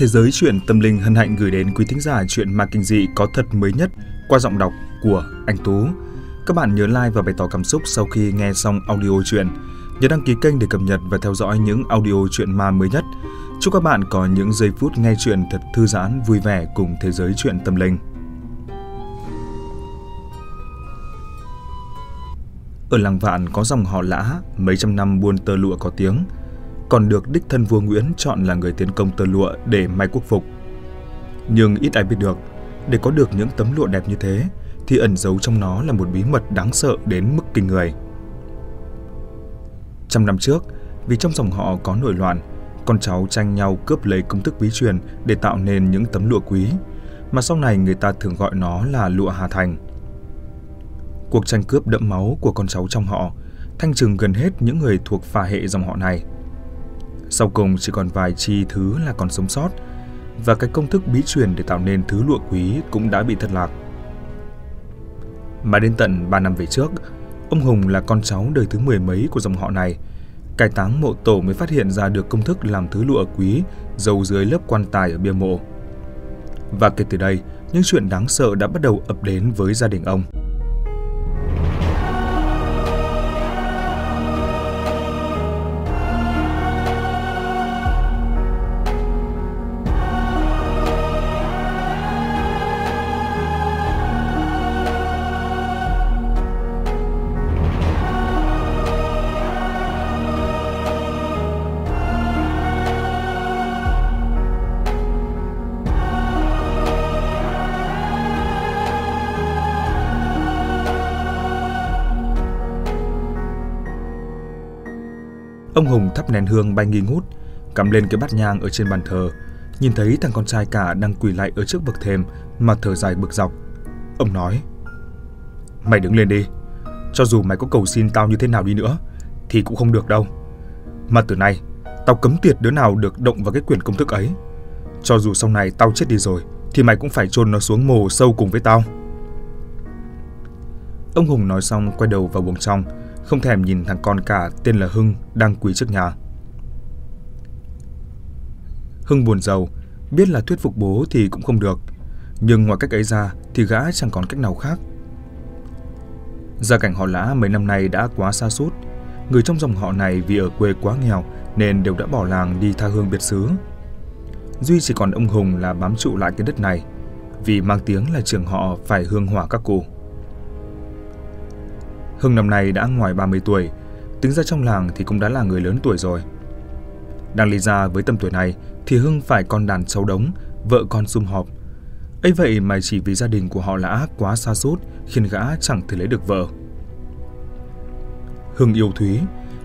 Thế giới chuyện tâm linh hân hạnh gửi đến quý thính giả chuyện ma kinh dị có thật mới nhất qua giọng đọc của anh Tú. Các bạn nhớ like và bày tỏ cảm xúc sau khi nghe xong audio chuyện. Nhớ đăng ký kênh để cập nhật và theo dõi những audio chuyện ma mới nhất. Chúc các bạn có những giây phút nghe chuyện thật thư giãn, vui vẻ cùng thế giới chuyện tâm linh. Ở làng Vạn có dòng họ Lã, mấy trăm năm buôn tơ lụa có tiếng – còn được đích thân vua Nguyễn chọn là người tiến công tơ lụa để may quốc phục. Nhưng ít ai biết được, để có được những tấm lụa đẹp như thế thì ẩn giấu trong nó là một bí mật đáng sợ đến mức kinh người. Trăm năm trước, vì trong dòng họ có nổi loạn, con cháu tranh nhau cướp lấy công thức bí truyền để tạo nên những tấm lụa quý, mà sau này người ta thường gọi nó là lụa Hà Thành. Cuộc tranh cướp đẫm máu của con cháu trong họ thanh trừng gần hết những người thuộc phà hệ dòng họ này – sau cùng chỉ còn vài chi thứ là còn sống sót, và cái công thức bí truyền để tạo nên thứ lụa quý cũng đã bị thất lạc. Mà đến tận 3 năm về trước, ông Hùng là con cháu đời thứ mười mấy của dòng họ này. Cải táng mộ tổ mới phát hiện ra được công thức làm thứ lụa quý giấu dưới lớp quan tài ở bia mộ. Và kể từ đây, những chuyện đáng sợ đã bắt đầu ập đến với gia đình ông. Ông Hùng thắp nén hương bay nghi ngút, cắm lên cái bát nhang ở trên bàn thờ, nhìn thấy thằng con trai cả đang quỳ lại ở trước bậc thềm mà thở dài bực dọc. Ông nói, Mày đứng lên đi, cho dù mày có cầu xin tao như thế nào đi nữa, thì cũng không được đâu. Mà từ nay, tao cấm tiệt đứa nào được động vào cái quyền công thức ấy. Cho dù sau này tao chết đi rồi, thì mày cũng phải chôn nó xuống mồ sâu cùng với tao. Ông Hùng nói xong quay đầu vào buồng trong, không thèm nhìn thằng con cả tên là Hưng đang quỳ trước nhà. Hưng buồn giàu, biết là thuyết phục bố thì cũng không được, nhưng ngoài cách ấy ra thì gã chẳng còn cách nào khác. Gia cảnh họ lã mấy năm nay đã quá xa sút người trong dòng họ này vì ở quê quá nghèo nên đều đã bỏ làng đi tha hương biệt xứ. Duy chỉ còn ông Hùng là bám trụ lại cái đất này, vì mang tiếng là trường họ phải hương hỏa các cụ. Hưng năm nay đã ngoài 30 tuổi, tính ra trong làng thì cũng đã là người lớn tuổi rồi. Đang lý ra với tầm tuổi này thì Hưng phải con đàn cháu đống, vợ con sum họp. ấy vậy mà chỉ vì gia đình của họ là quá xa sút khiến gã chẳng thể lấy được vợ. Hưng yêu Thúy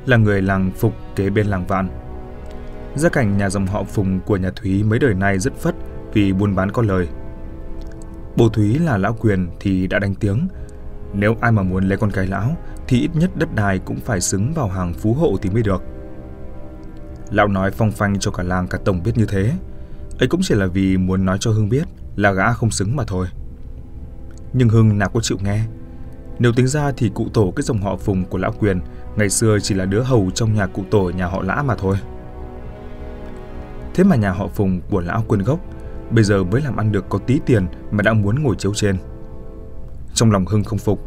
là người làng Phục kế bên làng Vạn. Gia cảnh nhà dòng họ Phùng của nhà Thúy mấy đời nay rất phất vì buôn bán có lời. Bố Thúy là lão quyền thì đã đánh tiếng, nếu ai mà muốn lấy con cái lão, thì ít nhất đất đai cũng phải xứng vào hàng phú hộ thì mới được. Lão nói phong phanh cho cả làng, cả tổng biết như thế. Ấy cũng chỉ là vì muốn nói cho Hưng biết là gã không xứng mà thôi. Nhưng Hưng nào có chịu nghe. Nếu tính ra thì cụ tổ cái dòng họ Phùng của lão Quyền ngày xưa chỉ là đứa hầu trong nhà cụ tổ, nhà họ Lã mà thôi. Thế mà nhà họ Phùng của lão Quyền gốc bây giờ mới làm ăn được có tí tiền mà đã muốn ngồi chiếu trên. Trong lòng Hưng không phục,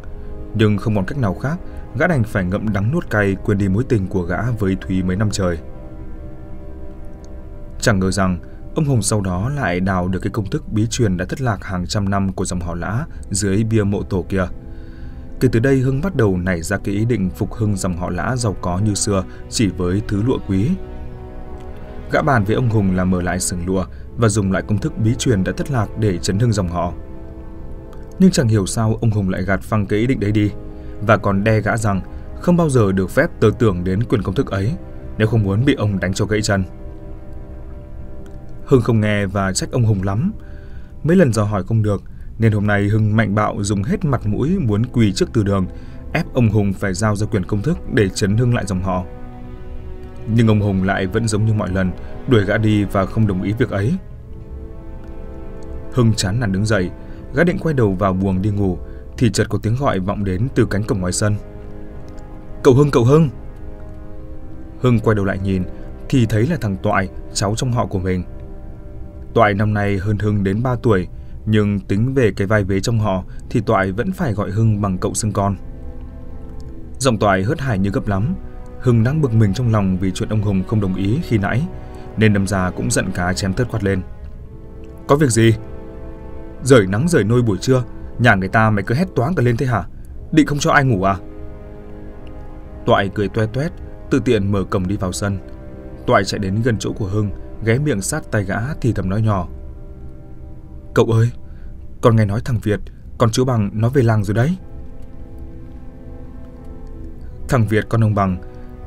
nhưng không còn cách nào khác, gã đành phải ngậm đắng nuốt cay quên đi mối tình của gã với Thúy mấy năm trời. Chẳng ngờ rằng, ông Hùng sau đó lại đào được cái công thức bí truyền đã thất lạc hàng trăm năm của dòng họ Lã dưới bia mộ tổ kia. Kể từ đây Hưng bắt đầu nảy ra cái ý định phục hưng dòng họ Lã giàu có như xưa chỉ với thứ lụa quý. Gã bàn với ông Hùng là mở lại sừng lụa và dùng lại công thức bí truyền đã thất lạc để chấn hưng dòng họ. Nhưng chẳng hiểu sao ông Hùng lại gạt phăng cái ý định đấy đi và còn đe gã rằng không bao giờ được phép tớ tưởng đến quyền công thức ấy nếu không muốn bị ông đánh cho gãy chân. Hưng không nghe và trách ông Hùng lắm. Mấy lần dò hỏi không được nên hôm nay Hưng mạnh bạo dùng hết mặt mũi muốn quỳ trước từ đường ép ông Hùng phải giao ra quyền công thức để chấn hưng lại dòng họ. Nhưng ông Hùng lại vẫn giống như mọi lần, đuổi gã đi và không đồng ý việc ấy. Hưng chán nản đứng dậy, Gã định quay đầu vào buồng đi ngủ thì chợt có tiếng gọi vọng đến từ cánh cổng ngoài sân. "Cậu Hưng, cậu Hưng!" Hưng quay đầu lại nhìn thì thấy là thằng Toại, cháu trong họ của mình. Toại năm nay hơn Hưng đến 3 tuổi, nhưng tính về cái vai vế trong họ thì Toại vẫn phải gọi Hưng bằng cậu xưng con. Giọng Toại hớt hải như gấp lắm. Hưng đang bực mình trong lòng vì chuyện ông Hùng không đồng ý khi nãy, nên đâm ra cũng giận cá chém thớt quát lên. Có việc gì? Rời nắng rời nôi buổi trưa, nhà người ta mày cứ hét toáng cả lên thế hả? Định không cho ai ngủ à? Toại cười toe toét, tự tiện mở cổng đi vào sân. Toại chạy đến gần chỗ của Hưng, ghé miệng sát tay gã thì thầm nói nhỏ. Cậu ơi, con nghe nói thằng Việt, con chú Bằng nó về làng rồi đấy. Thằng Việt con ông Bằng,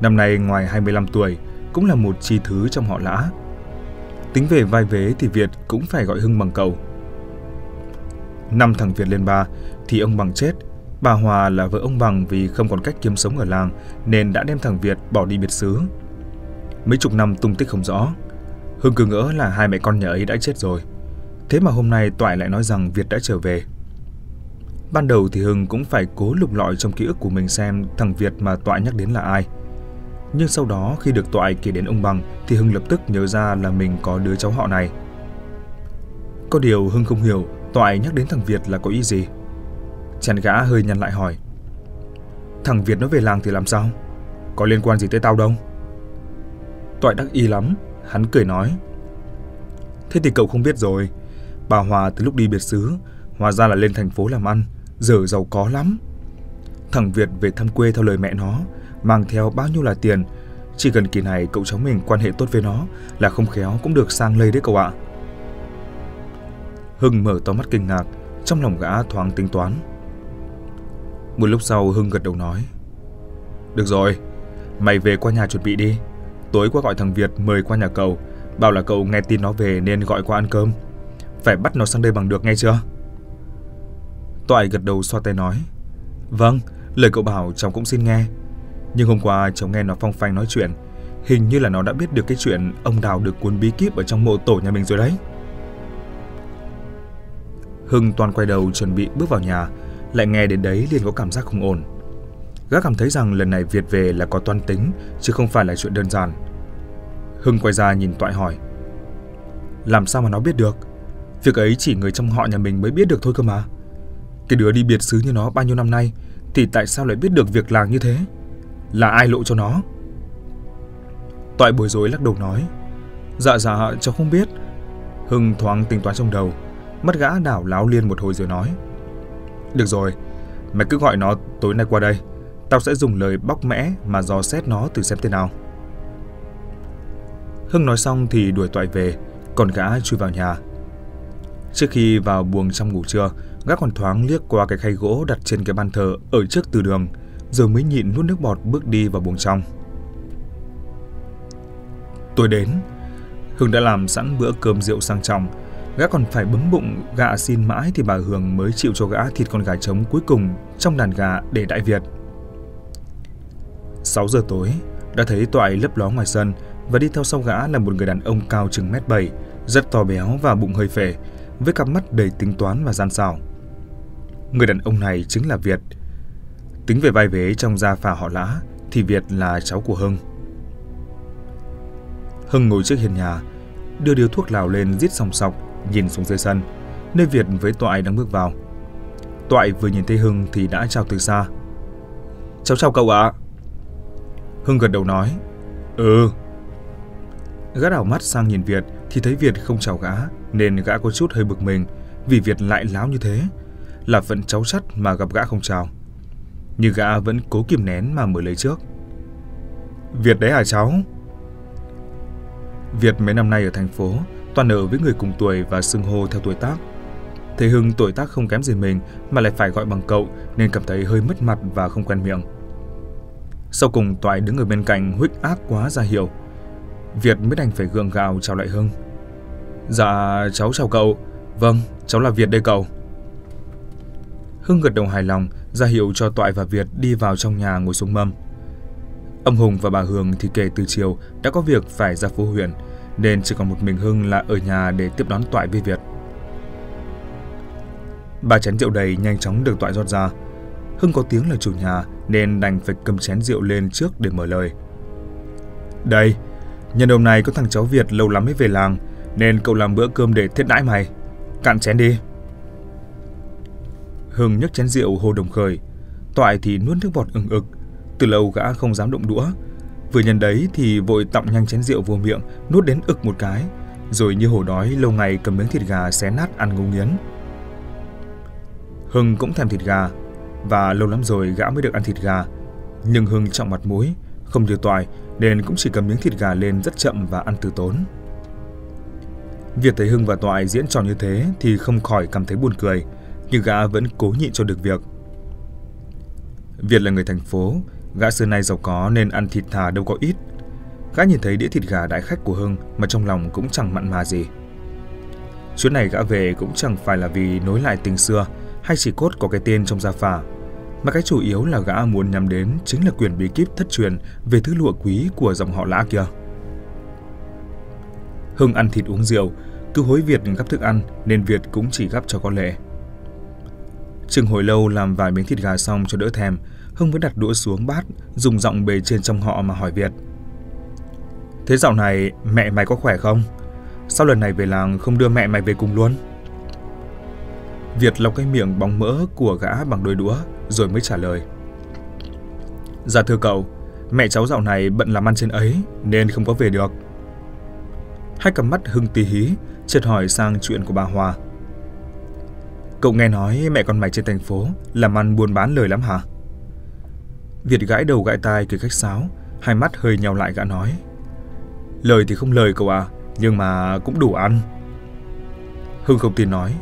năm nay ngoài 25 tuổi, cũng là một chi thứ trong họ lã. Tính về vai vế thì Việt cũng phải gọi Hưng bằng cậu. Năm thằng Việt lên ba, thì ông Bằng chết. Bà Hòa là vợ ông Bằng vì không còn cách kiếm sống ở làng, nên đã đem thằng Việt bỏ đi biệt xứ. Mấy chục năm tung tích không rõ. Hưng cứ ngỡ là hai mẹ con nhà ấy đã chết rồi. Thế mà hôm nay Toại lại nói rằng Việt đã trở về. Ban đầu thì Hưng cũng phải cố lục lọi trong ký ức của mình xem thằng Việt mà Toại nhắc đến là ai. Nhưng sau đó khi được Toại kể đến ông Bằng, thì Hưng lập tức nhớ ra là mình có đứa cháu họ này. Có điều Hưng không hiểu Toại nhắc đến thằng Việt là có ý gì. Chàng gã hơi nhăn lại hỏi. Thằng Việt nó về làng thì làm sao? Có liên quan gì tới tao đâu? Toại đắc ý lắm, hắn cười nói. Thế thì cậu không biết rồi. Bà Hòa từ lúc đi biệt xứ, hóa ra là lên thành phố làm ăn, giờ giàu có lắm. Thằng Việt về thăm quê theo lời mẹ nó, mang theo bao nhiêu là tiền. Chỉ cần kỳ này cậu cháu mình quan hệ tốt với nó là không khéo cũng được sang lây đấy cậu ạ. Hưng mở to mắt kinh ngạc, trong lòng gã thoáng tính toán. Một lúc sau Hưng gật đầu nói. Được rồi, mày về qua nhà chuẩn bị đi. Tối qua gọi thằng Việt mời qua nhà cậu, bảo là cậu nghe tin nó về nên gọi qua ăn cơm. Phải bắt nó sang đây bằng được nghe chưa? Toại gật đầu xoa tay nói. Vâng, lời cậu bảo cháu cũng xin nghe. Nhưng hôm qua cháu nghe nó phong phanh nói chuyện, hình như là nó đã biết được cái chuyện ông Đào được cuốn bí kíp ở trong mộ tổ nhà mình rồi đấy. Hưng toàn quay đầu chuẩn bị bước vào nhà, lại nghe đến đấy liền có cảm giác không ổn. Gã cảm thấy rằng lần này Việt về là có toan tính, chứ không phải là chuyện đơn giản. Hưng quay ra nhìn Toại hỏi. Làm sao mà nó biết được? Việc ấy chỉ người trong họ nhà mình mới biết được thôi cơ mà. Cái đứa đi biệt xứ như nó bao nhiêu năm nay, thì tại sao lại biết được việc làng như thế? Là ai lộ cho nó? Toại bối rối lắc đầu nói. Dạ dạ, cháu không biết. Hưng thoáng tính toán trong đầu, Mắt gã đảo láo liên một hồi rồi nói. Được rồi, mày cứ gọi nó tối nay qua đây. Tao sẽ dùng lời bóc mẽ mà dò xét nó từ xem thế nào. Hưng nói xong thì đuổi toại về Còn gã chui vào nhà. Trước khi vào buồng trong ngủ trưa Gã còn thoáng liếc qua cái khay gỗ đặt trên cái bàn thờ ở trước từ đường Rồi mới nhịn nuốt nước bọt bước đi vào buồng trong. Tôi đến Hưng đã làm sẵn bữa cơm rượu sang trọng Gã còn phải bấm bụng gạ xin mãi thì bà Hường mới chịu cho gã thịt con gà trống cuối cùng trong đàn gà để đại Việt. 6 giờ tối, đã thấy Toại lấp ló ngoài sân và đi theo sau gã là một người đàn ông cao chừng mét bảy, rất to béo và bụng hơi phệ, với cặp mắt đầy tính toán và gian xảo. Người đàn ông này chính là Việt. Tính về vai vế trong gia phả họ lã thì Việt là cháu của Hưng. Hưng ngồi trước hiên nhà, đưa điếu thuốc lào lên rít sòng sọc nhìn xuống dưới sân, nơi Việt với Toại đang bước vào. Toại vừa nhìn thấy Hưng thì đã chào từ xa. Cháu chào cậu ạ. Hưng gật đầu nói. Ừ. Gã đảo mắt sang nhìn Việt thì thấy Việt không chào gã nên gã có chút hơi bực mình vì Việt lại láo như thế. Là phận cháu sắt mà gặp gã không chào. Nhưng gã vẫn cố kìm nén mà mở lấy trước. Việt đấy hả cháu? Việt mấy năm nay ở thành phố toàn ở với người cùng tuổi và xưng hô theo tuổi tác. Thế Hưng tuổi tác không kém gì mình mà lại phải gọi bằng cậu nên cảm thấy hơi mất mặt và không quen miệng. Sau cùng Toại đứng ở bên cạnh huých ác quá ra hiệu. Việt mới đành phải gượng gạo chào lại Hưng. Dạ, cháu chào cậu. Vâng, cháu là Việt đây cậu. Hưng gật đầu hài lòng, ra hiệu cho Toại và Việt đi vào trong nhà ngồi xuống mâm. Ông Hùng và bà Hường thì kể từ chiều đã có việc phải ra phố huyện, nên chỉ còn một mình Hưng là ở nhà để tiếp đón Toại với Việt. Ba chén rượu đầy nhanh chóng được Toại rót ra. Hưng có tiếng là chủ nhà nên đành phải cầm chén rượu lên trước để mở lời. Đây, nhân hôm nay có thằng cháu Việt lâu lắm mới về làng nên cậu làm bữa cơm để thiết đãi mày. Cạn chén đi. Hưng nhấc chén rượu hồ đồng khởi, Toại thì nuốt nước bọt ừng ực, từ lâu gã không dám động đũa. Vừa nhận đấy thì vội tọng nhanh chén rượu vô miệng, nuốt đến ực một cái, rồi như hổ đói lâu ngày cầm miếng thịt gà xé nát ăn ngấu nghiến. Hưng cũng thèm thịt gà, và lâu lắm rồi gã mới được ăn thịt gà. Nhưng Hưng trọng mặt mũi, không như Toại nên cũng chỉ cầm miếng thịt gà lên rất chậm và ăn từ tốn. Việc thấy Hưng và Toại diễn trò như thế thì không khỏi cảm thấy buồn cười, nhưng gã vẫn cố nhịn cho được việc. Việt là người thành phố, gã xưa nay giàu có nên ăn thịt thà đâu có ít. Gã nhìn thấy đĩa thịt gà đại khách của Hưng mà trong lòng cũng chẳng mặn mà gì. Chuyến này gã về cũng chẳng phải là vì nối lại tình xưa hay chỉ cốt có cái tên trong gia phả, mà cái chủ yếu là gã muốn nhắm đến chính là quyền bí kíp thất truyền về thứ lụa quý của dòng họ lã kia. Hưng ăn thịt uống rượu, cứ hối Việt gắp thức ăn nên Việt cũng chỉ gắp cho có lệ. Chừng hồi lâu làm vài miếng thịt gà xong cho đỡ thèm, Hưng mới đặt đũa xuống bát, dùng giọng bề trên trong họ mà hỏi Việt. Thế dạo này mẹ mày có khỏe không? Sao lần này về làng không đưa mẹ mày về cùng luôn? Việt lau cái miệng bóng mỡ của gã bằng đôi đũa rồi mới trả lời. Dạ thưa cậu, mẹ cháu dạo này bận làm ăn trên ấy nên không có về được. Hai cặp mắt Hưng tí hí, chợt hỏi sang chuyện của bà Hòa. Cậu nghe nói mẹ con mày trên thành phố làm ăn buôn bán lời lắm hả? Việt gãi đầu gãi tai cười khách sáo, hai mắt hơi nhào lại gã nói. Lời thì không lời cậu à, nhưng mà cũng đủ ăn. Hưng không tin nói.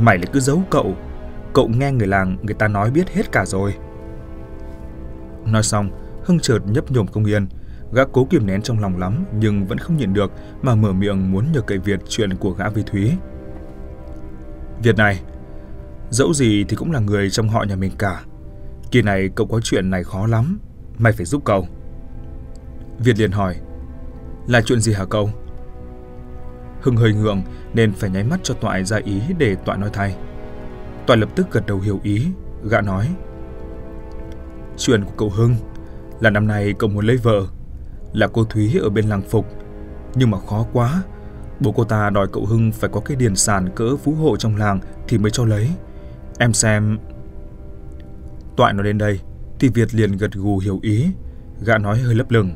Mày lại cứ giấu cậu, cậu nghe người làng người ta nói biết hết cả rồi. Nói xong, Hưng chợt nhấp nhổm công yên, gã cố kiềm nén trong lòng lắm nhưng vẫn không nhịn được mà mở miệng muốn nhờ cậy Việt chuyện của gã với Thúy. Việt này, dẫu gì thì cũng là người trong họ nhà mình cả. Kỳ này cậu có chuyện này khó lắm, mày phải giúp cậu. Việt liền hỏi, là chuyện gì hả cậu? Hưng hơi ngượng nên phải nháy mắt cho Toại ra ý để Toại nói thay. Toại lập tức gật đầu hiểu ý, gã nói. Chuyện của cậu Hưng là năm nay cậu muốn lấy vợ, là cô Thúy ở bên làng Phục. Nhưng mà khó quá, bố cô ta đòi cậu Hưng phải có cái điền sản cỡ phú hộ trong làng thì mới cho lấy. Em xem... Toại nó đến đây, thì Việt liền gật gù hiểu ý, gã nói hơi lấp lửng.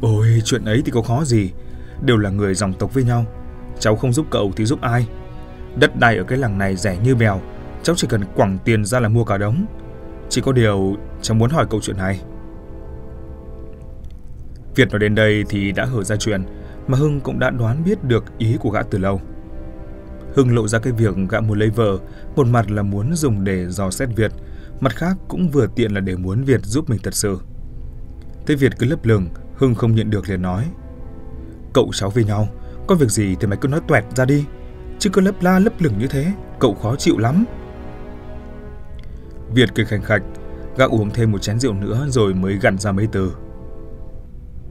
Ôi, chuyện ấy thì có khó gì, đều là người dòng tộc với nhau. Cháu không giúp cậu thì giúp ai? Đất đai ở cái làng này rẻ như bèo, cháu chỉ cần quẳng tiền ra là mua cả đống. Chỉ có điều cháu muốn hỏi câu chuyện này. Việt nói đến đây thì đã hở ra chuyện, mà Hưng cũng đã đoán biết được ý của gã từ lâu. Hưng lộ ra cái việc gã muốn lấy vợ, một mặt là muốn dùng để dò xét Việt, mặt khác cũng vừa tiện là để muốn Việt giúp mình thật sự. Thế Việt cứ lấp lửng, Hưng không nhận được liền nói. Cậu cháu với nhau, có việc gì thì mày cứ nói tuẹt ra đi, chứ cứ lấp la lấp lửng như thế, cậu khó chịu lắm. Việt cười khành khạch, gã uống thêm một chén rượu nữa rồi mới gằn ra mấy từ.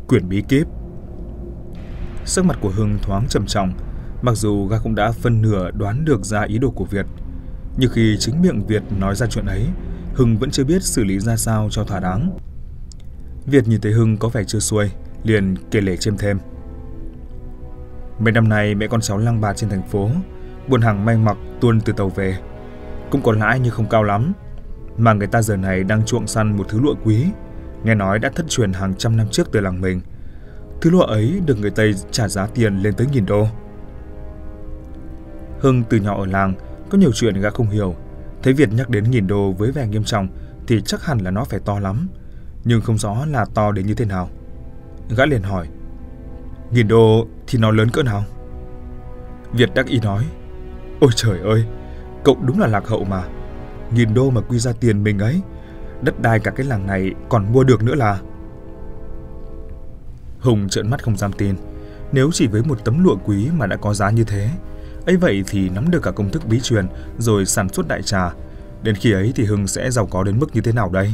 Quyển bí kíp. Sắc mặt của Hưng thoáng trầm trọng, mặc dù gã cũng đã phân nửa đoán được ra ý đồ của Việt. Nhưng khi chính miệng Việt nói ra chuyện ấy, Hưng vẫn chưa biết xử lý ra sao cho thỏa đáng. Việt nhìn thấy Hưng có vẻ chưa xuôi, liền kể lể chêm thêm. Mấy năm nay mẹ con cháu lang bạt trên thành phố, buôn hàng may mặc tuôn từ tàu về. Cũng có lãi nhưng không cao lắm. Mà người ta giờ này đang chuộng săn một thứ lụa quý, nghe nói đã thất truyền hàng trăm năm trước từ làng mình. Thứ lụa ấy được người Tây trả giá tiền lên tới nghìn đô. Hưng từ nhỏ ở làng, có nhiều chuyện gã không hiểu. Thấy Việt nhắc đến nghìn đô với vẻ nghiêm trọng thì chắc hẳn là nó phải to lắm. Nhưng không rõ là to đến như thế nào. Gã liền hỏi, Nghìn đô thì nó lớn cỡ nào? Việt đắc ý nói, Ôi trời ơi, cậu đúng là lạc hậu mà. Nghìn đô mà quy ra tiền mình ấy, đất đai cả cái làng này còn mua được nữa là... Hùng trợn mắt không dám tin. Nếu chỉ với một tấm lụa quý mà đã có giá như thế, ấy vậy thì nắm được cả công thức bí truyền, rồi sản xuất đại trà. Đến khi ấy thì Hưng sẽ giàu có đến mức như thế nào đây?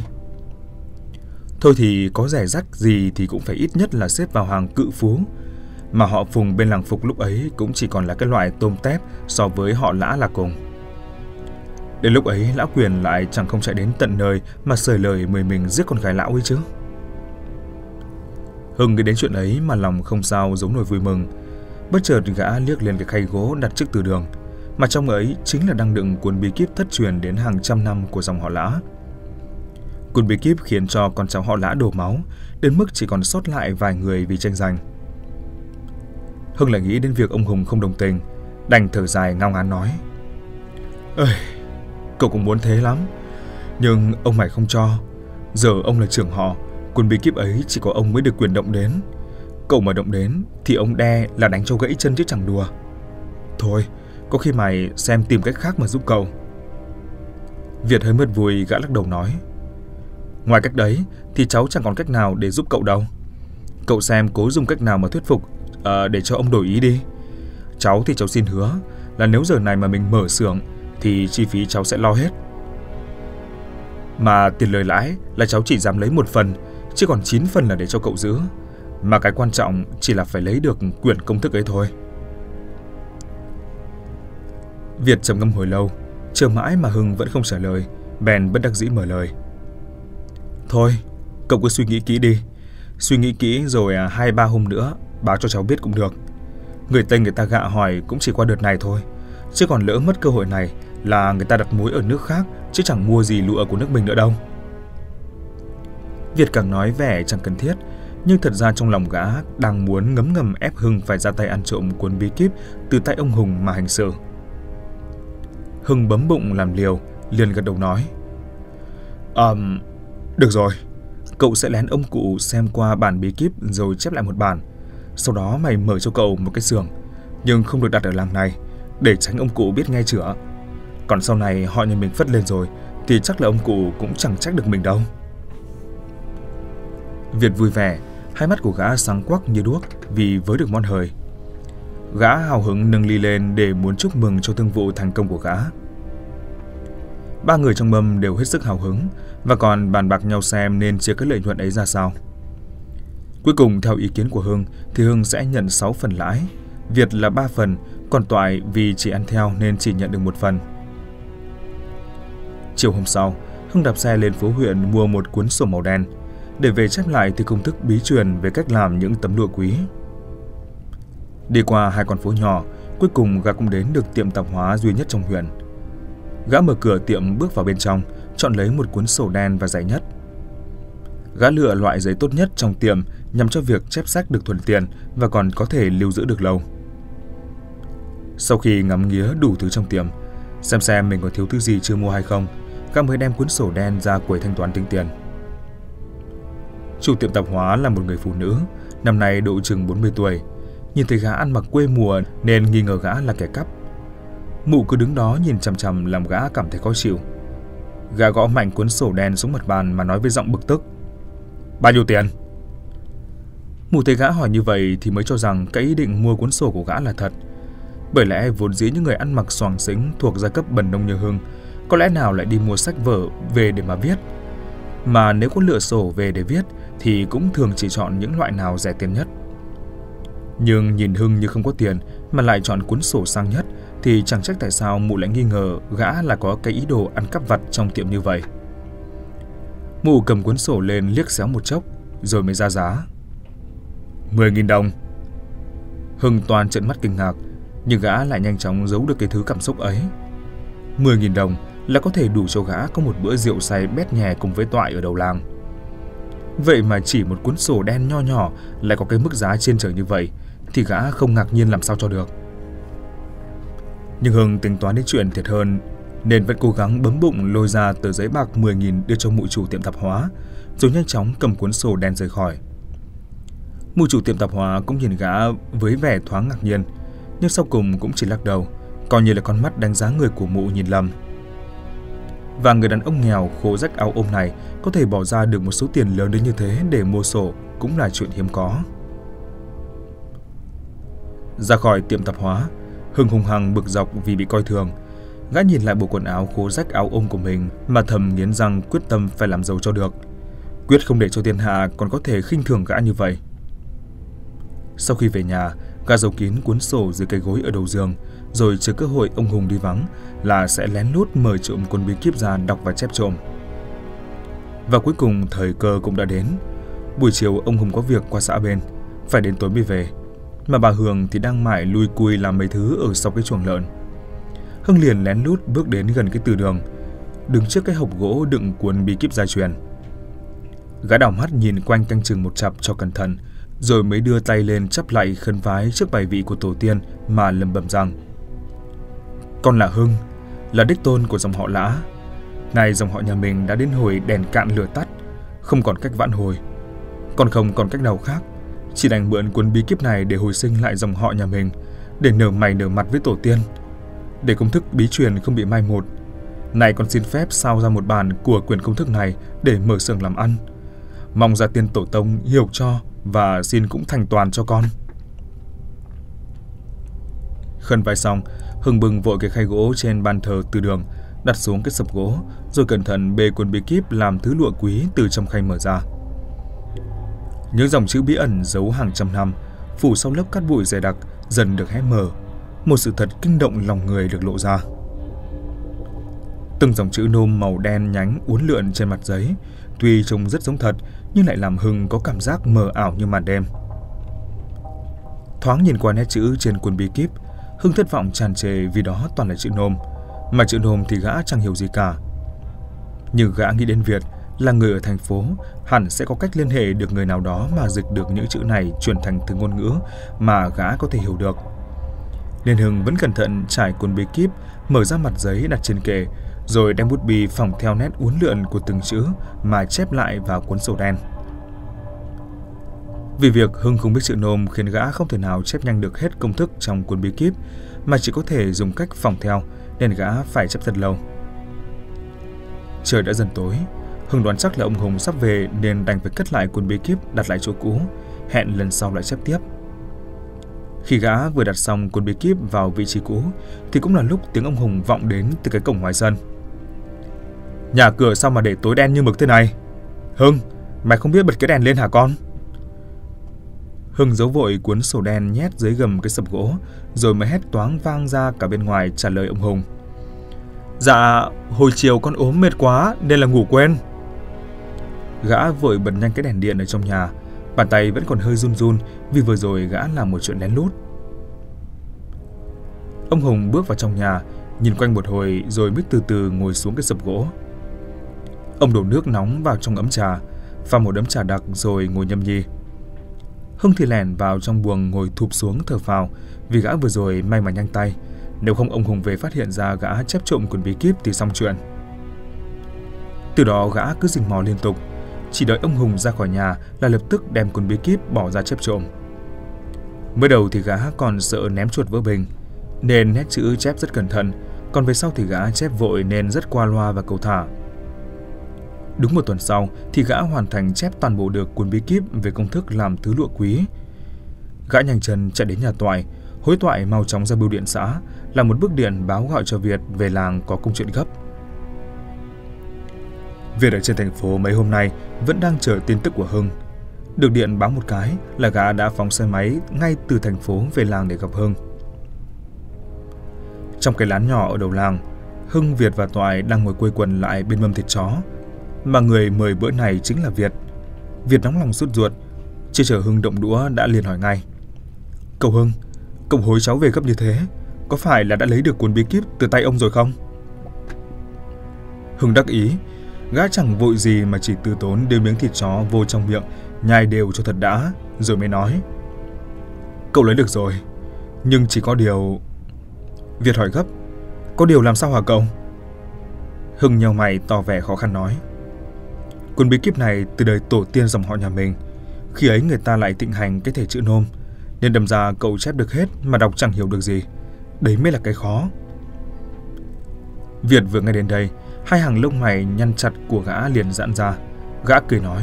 Thôi thì có rẻ rắc gì thì cũng phải ít nhất là xếp vào hàng cự phú. Mà họ Phùng bên làng Phục lúc ấy cũng chỉ còn là cái loại tôm tép so với họ Lã là cùng. Đến lúc ấy lão quyền lại chẳng không chạy đến tận nơi mà sời lời mời mình giết con gái lão ấy chứ. Hưng nghĩ đến chuyện ấy mà lòng không sao giống nổi vui mừng. Bất chợt gã liếc lên cái khay gỗ đặt trước từ đường, mà trong ấy chính là đang đựng cuốn bí kíp thất truyền đến hàng trăm năm của dòng họ Lã. Cuốn bí kíp khiến cho con cháu họ Lã đổ máu, đến mức chỉ còn sót lại vài người vì tranh giành. Hưng lại nghĩ đến việc ông Hùng không đồng tình, đành thở dài ngao ngán nói. Ơi, cậu cũng muốn thế lắm, nhưng ông mày không cho. Giờ ông là trưởng họ, cuốn bí kíp ấy chỉ có ông mới được quyền động đến. Cậu mà động đến thì ông đe là đánh cho gãy chân chứ chẳng đùa. Thôi, có khi mày xem tìm cách khác mà giúp cậu. Việt hơi mất vui gã lắc đầu nói. Ngoài cách đấy thì cháu chẳng còn cách nào để giúp cậu đâu. Cậu xem cố dùng cách nào mà thuyết phục à, để cho ông đổi ý đi. Cháu thì cháu xin hứa là nếu giờ này mà mình mở xưởng thì chi phí cháu sẽ lo hết. Mà tiền lời lãi là cháu chỉ dám lấy một phần, chứ còn 9 phần là để cho cậu giữ. Mà cái quan trọng chỉ là phải lấy được quyển công thức ấy thôi. Việt trầm ngâm hồi lâu, chờ mãi mà Hưng vẫn không trả lời, bèn bất đắc dĩ mở lời. Thôi, cậu cứ suy nghĩ kỹ đi. Suy nghĩ kỹ rồi à, hai ba hôm nữa báo cho cháu biết cũng được. Người Tây người ta gạ hỏi cũng chỉ qua đợt này thôi. Chứ còn lỡ mất cơ hội này là người ta đặt mối ở nước khác chứ chẳng mua gì lụa của nước mình nữa đâu. Việt càng nói vẻ chẳng cần thiết, nhưng thật ra trong lòng gã đang muốn ngấm ngầm ép Hưng phải ra tay ăn trộm cuốn bí kíp từ tay ông Hùng mà hành sự. Hưng bấm bụng làm liều, liền gật đầu nói. Um, được rồi, cậu sẽ lén ông cụ xem qua bản bí kíp rồi chép lại một bản. Sau đó mày mở cho cậu một cái xưởng, nhưng không được đặt ở làng này, để tránh ông cụ biết nghe chữa. Còn sau này họ nhà mình phất lên rồi, thì chắc là ông cụ cũng chẳng trách được mình đâu. Việt vui vẻ, hai mắt của gã sáng quắc như đuốc vì với được món hời. Gã hào hứng nâng ly lên để muốn chúc mừng cho thương vụ thành công của gã. Ba người trong mâm đều hết sức hào hứng và còn bàn bạc nhau xem nên chia cái lợi nhuận ấy ra sao. Cuối cùng theo ý kiến của Hưng thì Hưng sẽ nhận 6 phần lãi, Việt là 3 phần, còn Toại vì chỉ ăn theo nên chỉ nhận được một phần. Chiều hôm sau, Hưng đạp xe lên phố huyện mua một cuốn sổ màu đen để về chép lại thì công thức bí truyền về cách làm những tấm lụa quý. Đi qua hai con phố nhỏ, cuối cùng gã cũng đến được tiệm tạp hóa duy nhất trong huyện. Gã mở cửa tiệm bước vào bên trong, chọn lấy một cuốn sổ đen và dày nhất. Gã lựa loại giấy tốt nhất trong tiệm nhằm cho việc chép sách được thuận tiện và còn có thể lưu giữ được lâu. Sau khi ngắm nghía đủ thứ trong tiệm, xem xem mình có thiếu thứ gì chưa mua hay không, gã mới đem cuốn sổ đen ra quầy thanh toán tính tiền. Chủ tiệm tạp hóa là một người phụ nữ, năm nay độ chừng 40 tuổi. Nhìn thấy gã ăn mặc quê mùa nên nghi ngờ gã là kẻ cắp. Mụ cứ đứng đó nhìn chằm chằm làm gã cảm thấy khó chịu. Gã gõ mạnh cuốn sổ đen xuống mặt bàn mà nói với giọng bực tức. Bao nhiêu tiền? Mụ thấy gã hỏi như vậy thì mới cho rằng cái ý định mua cuốn sổ của gã là thật. Bởi lẽ vốn dĩ những người ăn mặc soàng xính thuộc giai cấp bần nông như Hưng có lẽ nào lại đi mua sách vở về để mà viết. Mà nếu có lựa sổ về để viết thì cũng thường chỉ chọn những loại nào rẻ tiền nhất. Nhưng nhìn Hưng như không có tiền mà lại chọn cuốn sổ sang nhất thì chẳng trách tại sao mụ lại nghi ngờ gã là có cái ý đồ ăn cắp vặt trong tiệm như vậy. Mụ cầm cuốn sổ lên liếc xéo một chốc rồi mới ra giá. 10.000 đồng. Hưng toàn trợn mắt kinh ngạc, nhưng gã lại nhanh chóng giấu được cái thứ cảm xúc ấy. 10.000 đồng là có thể đủ cho gã có một bữa rượu say bét nhè cùng với toại ở đầu làng. Vậy mà chỉ một cuốn sổ đen nho nhỏ lại có cái mức giá trên trời như vậy, thì gã không ngạc nhiên làm sao cho được. Nhưng Hưng tính toán đến chuyện thiệt hơn, nên vẫn cố gắng bấm bụng lôi ra tờ giấy bạc 10.000 đưa cho mụ chủ tiệm tạp hóa, rồi nhanh chóng cầm cuốn sổ đen rời khỏi. Mụ chủ tiệm tạp hóa cũng nhìn gã với vẻ thoáng ngạc nhiên, nhưng sau cùng cũng chỉ lắc đầu, coi như là con mắt đánh giá người của mụ nhìn lầm. Và người đàn ông nghèo khổ rách áo ôm này có thể bỏ ra được một số tiền lớn đến như thế để mua sổ cũng là chuyện hiếm có. Ra khỏi tiệm tạp hóa, Hưng hùng hăng bực dọc vì bị coi thường. Gã nhìn lại bộ quần áo khố rách áo ôm của mình mà thầm nghiến răng quyết tâm phải làm giàu cho được. Quyết không để cho thiên hạ còn có thể khinh thường gã như vậy. Sau khi về nhà, gã giấu kín cuốn sổ dưới cây gối ở đầu giường, rồi chờ cơ hội ông Hùng đi vắng là sẽ lén lút mời trộm cuốn bí kíp ra đọc và chép trộm. Và cuối cùng thời cơ cũng đã đến. Buổi chiều ông Hùng có việc qua xã bên, phải đến tối mới về. mà bà Hường thì đang mải lui cui làm mấy thứ ở sau cái chuồng lợn. Hưng liền lén lút bước đến gần cái từ đường, đứng trước cái hộp gỗ đựng cuốn bí kíp gia truyền. Gã đảo mắt nhìn quanh canh chừng một chặp cho cẩn thận, rồi mới đưa tay lên chắp lại khấn vái trước bài vị của tổ tiên mà lầm bầm rằng con là Hưng, là đích tôn của dòng họ Lã. Nay dòng họ nhà mình đã đến hồi đèn cạn lửa tắt, không còn cách vãn hồi. con không còn cách nào khác, chỉ đành mượn cuốn bí kíp này để hồi sinh lại dòng họ nhà mình, để nở mày nở mặt với tổ tiên. Để công thức bí truyền không bị mai một, này con xin phép sao ra một bản của quyền công thức này để mở xưởng làm ăn. Mong gia tiên tổ tông hiểu cho và xin cũng thành toàn cho con. Khân vai xong, Hưng bừng vội cái khay gỗ trên bàn thờ từ đường, đặt xuống cái sập gỗ, rồi cẩn thận bê cuốn bí kíp làm thứ lụa quý từ trong khay mở ra. Những dòng chữ bí ẩn giấu hàng trăm năm, phủ sau lớp cát bụi dày đặc, dần được hé mở. Một sự thật kinh động lòng người được lộ ra. Từng dòng chữ nôm màu đen nhánh uốn lượn trên mặt giấy, tuy trông rất giống thật nhưng lại làm Hưng có cảm giác mờ ảo như màn đêm. Thoáng nhìn qua nét chữ trên cuốn bí kíp, Hưng thất vọng tràn trề vì đó toàn là chữ nôm, mà chữ nôm thì gã chẳng hiểu gì cả. Nhưng gã nghĩ đến việc là người ở thành phố hẳn sẽ có cách liên hệ được người nào đó mà dịch được những chữ này chuyển thành từ ngôn ngữ mà gã có thể hiểu được. Nên Hưng vẫn cẩn thận trải cuốn bí kíp, mở ra mặt giấy đặt trên kệ, rồi đem bút bi phỏng theo nét uốn lượn của từng chữ mà chép lại vào cuốn sổ đen. Vì việc Hưng không biết chữ nôm khiến gã không thể nào chép nhanh được hết công thức trong cuốn bí kíp, mà chỉ có thể dùng cách phòng theo, nên gã phải chép thật lâu. Trời đã dần tối, Hưng đoán chắc là ông Hùng sắp về nên đành phải cất lại cuốn bí kíp đặt lại chỗ cũ, hẹn lần sau lại chép tiếp. Khi gã vừa đặt xong cuốn bí kíp vào vị trí cũ, thì cũng là lúc tiếng ông Hùng vọng đến từ cái cổng ngoài sân. Nhà cửa sao mà để tối đen như mực thế này? Hưng, mày không biết bật cái đèn lên hả con? Hưng giấu vội cuốn sổ đen nhét dưới gầm cái sập gỗ, rồi mới hét toáng vang ra cả bên ngoài trả lời ông Hùng. Dạ, hồi chiều con ốm mệt quá nên là ngủ quên. Gã vội bật nhanh cái đèn điện ở trong nhà, bàn tay vẫn còn hơi run run vì vừa rồi gã làm một chuyện lén lút. Ông Hùng bước vào trong nhà, nhìn quanh một hồi rồi mới từ từ ngồi xuống cái sập gỗ. Ông đổ nước nóng vào trong ấm trà, pha một ấm trà đặc rồi ngồi nhâm nhi. Hưng thì lẻn vào trong buồng ngồi thụp xuống thở phào vì gã vừa rồi may mà nhanh tay. Nếu không ông Hùng về phát hiện ra gã chép trộm cuốn bí kíp thì xong chuyện. Từ đó gã cứ rình mò liên tục, chỉ đợi ông Hùng ra khỏi nhà là lập tức đem cuốn bí kíp bỏ ra chép trộm. Mới đầu thì gã còn sợ ném chuột vỡ bình, nên nét chữ chép rất cẩn thận, còn về sau thì gã chép vội nên rất qua loa và cầu thả. Đúng một tuần sau thì gã hoàn thành chép toàn bộ được cuốn bí kíp về công thức làm thứ lụa quý. Gã nhanh chân chạy đến nhà toại, hối toại mau chóng ra bưu điện xã, là một bức điện báo gọi cho Việt về làng có công chuyện gấp. Việt ở trên thành phố mấy hôm nay vẫn đang chờ tin tức của Hưng. Được điện báo một cái là gã đã phóng xe máy ngay từ thành phố về làng để gặp Hưng. Trong cái lán nhỏ ở đầu làng, Hưng, Việt và Toại đang ngồi quây quần lại bên mâm thịt chó, mà người mời bữa này chính là Việt. Việt nóng lòng sốt ruột, chưa chờ Hưng động đũa đã liền hỏi ngay. Cậu Hưng, cậu hối cháu về gấp như thế, có phải là đã lấy được cuốn bí kíp từ tay ông rồi không? Hưng đắc ý, gã chẳng vội gì mà chỉ từ tốn đưa miếng thịt chó vô trong miệng, nhai đều cho thật đã, rồi mới nói. Cậu lấy được rồi, nhưng chỉ có điều... Việt hỏi gấp, có điều làm sao hả cậu? Hưng nhau mày tỏ vẻ khó khăn nói. Cuốn bí kíp này từ đời tổ tiên dòng họ nhà mình. Khi ấy người ta lại thịnh hành cái thể chữ nôm, nên đâm ra cậu chép được hết mà đọc chẳng hiểu được gì. Đấy mới là cái khó. Việt vừa nghe đến đây, hai hàng lông mày nhăn chặt của gã liền giãn ra. Gã cười nói.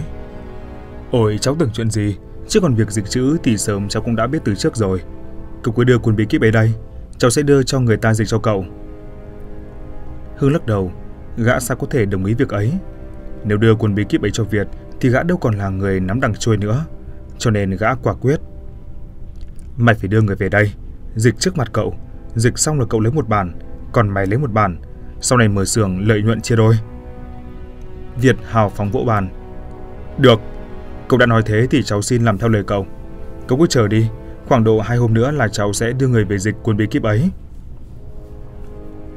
Ôi cháu tưởng chuyện gì, chứ còn việc dịch chữ thì sớm cháu cũng đã biết từ trước rồi. Cậu cứ đưa cuốn bí kíp ấy đây, cháu sẽ đưa cho người ta dịch cho cậu. Hương lắc đầu, gã sao có thể đồng ý việc ấy nếu đưa cuốn bí kíp ấy cho Việt thì gã đâu còn là người nắm đằng trôi nữa. Cho nên gã quả quyết. Mày phải đưa người về đây, dịch trước mặt cậu. Dịch xong là cậu lấy một bản, còn mày lấy một bản. Sau này mở xưởng lợi nhuận chia đôi. Việt hào phóng vỗ bàn. Được, cậu đã nói thế thì cháu xin làm theo lời cậu. Cậu cứ chờ đi, Khoảng độ hai hôm nữa là cháu sẽ đưa người về dịch quân bí kíp ấy.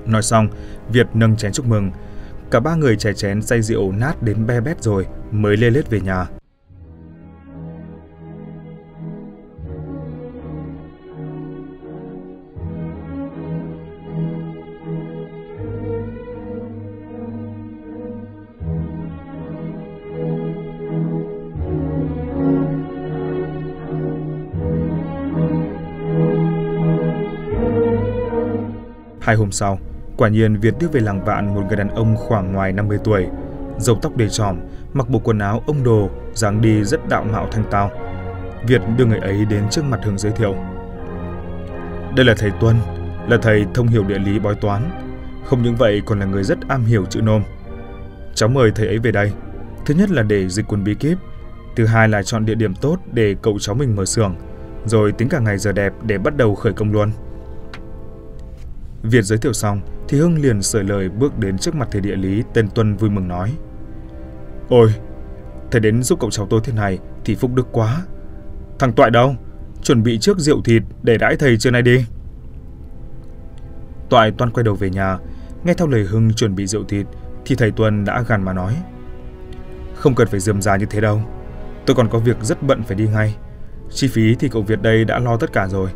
Nói xong, Việt nâng chén chúc mừng. Cả ba người chè chén say rượu nát đến be bét rồi mới lê lết về nhà. Hai hôm sau, quả nhiên Việt đưa về làng vạn một người đàn ông khoảng ngoài 50 tuổi, râu tóc để tròm, mặc bộ quần áo ông đồ, dáng đi rất đạo mạo thanh tao. Việt đưa người ấy đến trước mặt Hưng giới thiệu. Đây là thầy Tuân, là thầy thông hiểu địa lý bói toán. Không những vậy còn là người rất am hiểu chữ nôm. Cháu mời thầy ấy về đây. Thứ nhất là để dịch quần bí kíp. Thứ hai là chọn địa điểm tốt để cậu cháu mình mở xưởng. Rồi tính cả ngày giờ đẹp để bắt đầu khởi công luôn. Việt giới thiệu xong thì Hưng liền sởi lời bước đến trước mặt thầy địa lý tên Tuân vui mừng nói. Ôi, thầy đến giúp cậu cháu tôi thế này thì phúc đức quá. Thằng Toại đâu? Chuẩn bị trước rượu thịt để đãi thầy trưa nay đi. Toại toan quay đầu về nhà, nghe theo lời Hưng chuẩn bị rượu thịt thì thầy Tuân đã gằn mà nói. Không cần phải dườm già như thế đâu. Tôi còn có việc rất bận phải đi ngay. Chi phí thì cậu Việt đây đã lo tất cả rồi.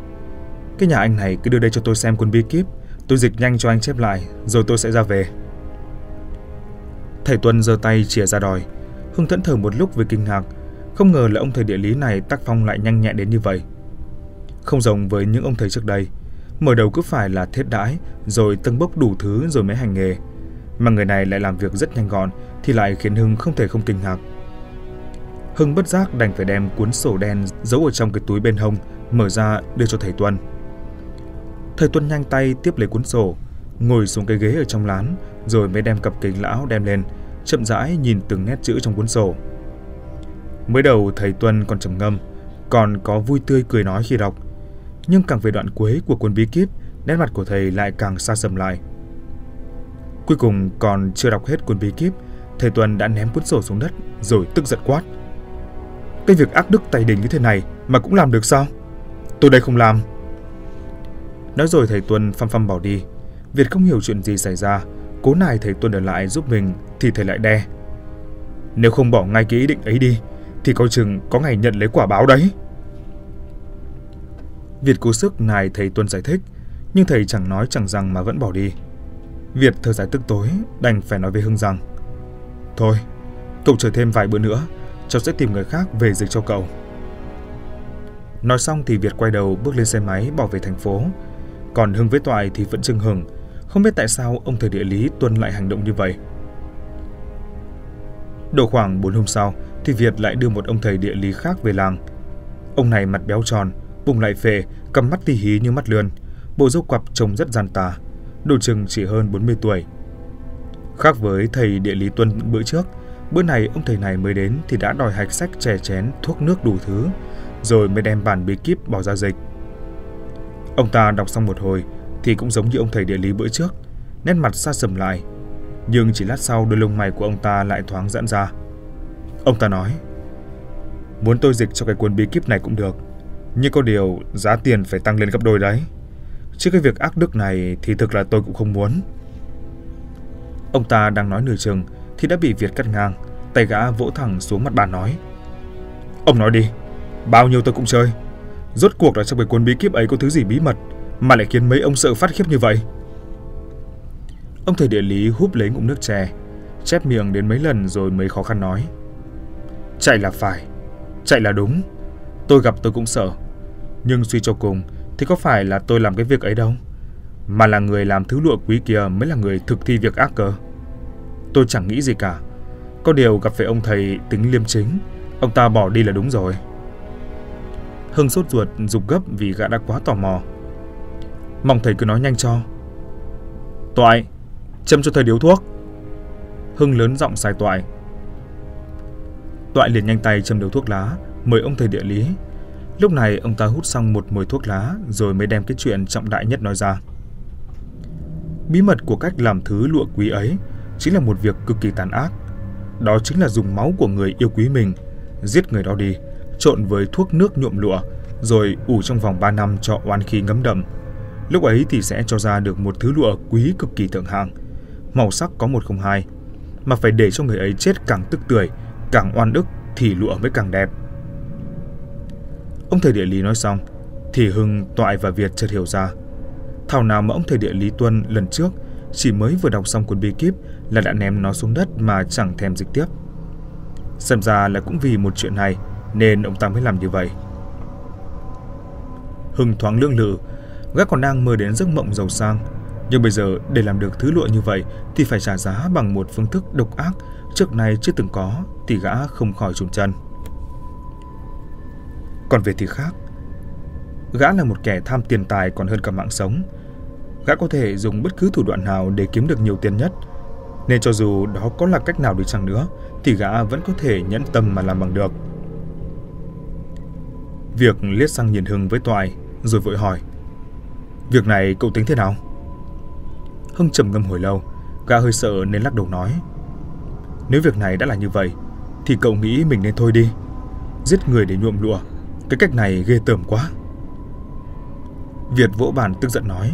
Cái nhà anh này cứ đưa đây cho tôi xem quân bí kíp Tôi dịch nhanh cho anh chép lại, rồi tôi sẽ ra về. Thầy Tuân giơ tay chìa ra đòi. Hưng thẫn thờ một lúc với kinh ngạc, không ngờ là ông thầy địa lý này tác phong lại nhanh nhẹn đến như vậy. Không giống với những ông thầy trước đây, mở đầu cứ phải là thiết đãi, rồi tâng bốc đủ thứ rồi mới hành nghề. Mà người này lại làm việc rất nhanh gọn thì lại khiến Hưng không thể không kinh ngạc. Hưng bất giác đành phải đem cuốn sổ đen giấu ở trong cái túi bên hông, mở ra đưa cho thầy Tuân. Thầy Tuân nhanh tay tiếp lấy cuốn sổ, ngồi xuống cái ghế ở trong lán, rồi mới đem cặp kính lão đem lên, chậm rãi nhìn từng nét chữ trong cuốn sổ. Mới đầu thầy Tuân còn trầm ngâm, còn có vui tươi cười nói khi đọc. Nhưng càng về đoạn cuối của cuốn bí kíp, nét mặt của thầy lại càng xa sầm lại. Cuối cùng còn chưa đọc hết cuốn bí kíp, thầy Tuân đã ném cuốn sổ xuống đất rồi tức giận quát. Cái việc ác đức tay đình như thế này mà cũng làm được sao? Tôi đây không làm. Nói rồi thầy Tuân phăm phăm bỏ đi. Việt không hiểu chuyện gì xảy ra, cố nài thầy Tuân ở lại giúp mình thì thầy lại đe. Nếu không bỏ ngay cái ý định ấy đi, thì coi chừng có ngày nhận lấy quả báo đấy. Việt cố sức nài thầy Tuân giải thích, nhưng thầy chẳng nói chẳng rằng mà vẫn bỏ đi. Việt thở dài tức tối, đành phải nói với Hưng rằng Thôi, cậu chờ thêm vài bữa nữa, cháu sẽ tìm người khác về dịch cho cậu. Nói xong thì Việt quay đầu bước lên xe máy bỏ về thành phố, còn Hưng với Toại thì vẫn chừng hừng, không biết tại sao ông thầy địa lý tuân lại hành động như vậy. Độ khoảng 4 hôm sau thì Việt lại đưa một ông thầy địa lý khác về làng. Ông này mặt béo tròn, bụng lại phệ, cầm mắt tì hí như mắt lươn, bộ râu quặp trông rất gian tà, độ chừng chỉ hơn 40 tuổi. Khác với thầy địa lý tuân bữa trước, bữa này ông thầy này mới đến thì đã đòi hạch sách chè chén, thuốc nước đủ thứ, rồi mới đem bản bí kíp bỏ ra dịch. Ông ta đọc xong một hồi thì cũng giống như ông thầy địa lý bữa trước, nét mặt xa sầm lại. Nhưng chỉ lát sau đôi lông mày của ông ta lại thoáng giãn ra. Ông ta nói, muốn tôi dịch cho cái cuốn bí kíp này cũng được, nhưng có điều giá tiền phải tăng lên gấp đôi đấy. Chứ cái việc ác đức này thì thực là tôi cũng không muốn. Ông ta đang nói nửa chừng thì đã bị Việt cắt ngang, tay gã vỗ thẳng xuống mặt bàn nói. Ông nói đi, bao nhiêu tôi cũng chơi, Rốt cuộc là trong cái cuốn bí kíp ấy có thứ gì bí mật mà lại khiến mấy ông sợ phát khiếp như vậy? Ông thầy địa lý húp lấy ngụm nước chè, chép miệng đến mấy lần rồi mới khó khăn nói. Chạy là phải, chạy là đúng. Tôi gặp tôi cũng sợ. Nhưng suy cho cùng thì có phải là tôi làm cái việc ấy đâu. Mà là người làm thứ lụa quý kia mới là người thực thi việc ác cơ. Tôi chẳng nghĩ gì cả. Có điều gặp phải ông thầy tính liêm chính, ông ta bỏ đi là đúng rồi. Hưng sốt ruột dục gấp vì gã đã quá tò mò. Mong thầy cứ nói nhanh cho. Toại, châm cho thầy điếu thuốc. Hưng lớn giọng xài toại. Toại liền nhanh tay châm điếu thuốc lá, mời ông thầy địa lý. Lúc này ông ta hút xong một mùi thuốc lá rồi mới đem cái chuyện trọng đại nhất nói ra. Bí mật của cách làm thứ lụa quý ấy chính là một việc cực kỳ tàn ác. Đó chính là dùng máu của người yêu quý mình, giết người đó đi trộn với thuốc nước nhuộm lụa, rồi ủ trong vòng 3 năm cho oan khí ngấm đậm. Lúc ấy thì sẽ cho ra được một thứ lụa quý cực kỳ thượng hạng, màu sắc có một không hai, mà phải để cho người ấy chết càng tức tưởi, càng oan ức thì lụa mới càng đẹp. Ông thầy địa lý nói xong, thì Hưng, Toại và Việt chợt hiểu ra. Thảo nào mà ông thầy địa lý Tuân lần trước chỉ mới vừa đọc xong cuốn bí kíp là đã ném nó xuống đất mà chẳng thèm dịch tiếp. Xem ra là cũng vì một chuyện này nên ông ta mới làm như vậy. Hưng thoáng lưỡng lự, gã còn đang mơ đến giấc mộng giàu sang. Nhưng bây giờ để làm được thứ lụa như vậy thì phải trả giá bằng một phương thức độc ác trước nay chưa từng có thì gã không khỏi trùng chân. Còn về thì khác, gã là một kẻ tham tiền tài còn hơn cả mạng sống. Gã có thể dùng bất cứ thủ đoạn nào để kiếm được nhiều tiền nhất, nên cho dù đó có là cách nào đi chăng nữa thì gã vẫn có thể nhẫn tâm mà làm bằng được. Việc liếc sang nhìn Hưng với Toại, rồi vội hỏi. Việc này cậu tính thế nào? Hưng trầm ngâm hồi lâu, Gã hơi sợ nên lắc đầu nói. Nếu việc này đã là như vậy, Thì cậu nghĩ mình nên thôi đi. Giết người để nhuộm lụa, Cái cách này ghê tởm quá. Việt vỗ bàn tức giận nói.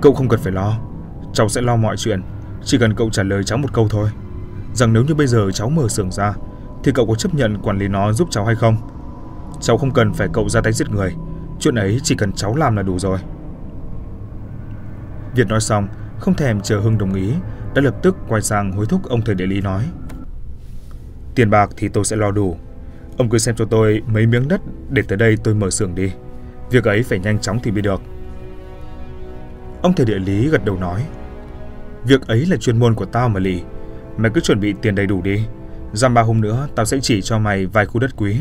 Cậu không cần phải lo, Cháu sẽ lo mọi chuyện, Chỉ cần cậu trả lời cháu một câu thôi. Rằng nếu như bây giờ cháu mở xưởng ra, Thì cậu có chấp nhận quản lý nó giúp cháu hay không? Cháu không cần phải cậu ra tay giết người. Chuyện ấy chỉ cần cháu làm là đủ rồi. Việt nói xong, Không thèm chờ Hưng đồng ý, Đã lập tức quay sang hối thúc ông thầy địa lý nói. Tiền bạc thì tôi sẽ lo đủ. Ông cứ xem cho tôi mấy miếng đất Để tới đây tôi mở xưởng đi. Việc ấy phải nhanh chóng thì mới được. Ông thầy địa lý gật đầu nói. Việc ấy là chuyên môn của tao mà lì. Mày cứ chuẩn bị tiền đầy đủ đi. Dăm ba hôm nữa, tao sẽ chỉ cho mày vài khu đất quý.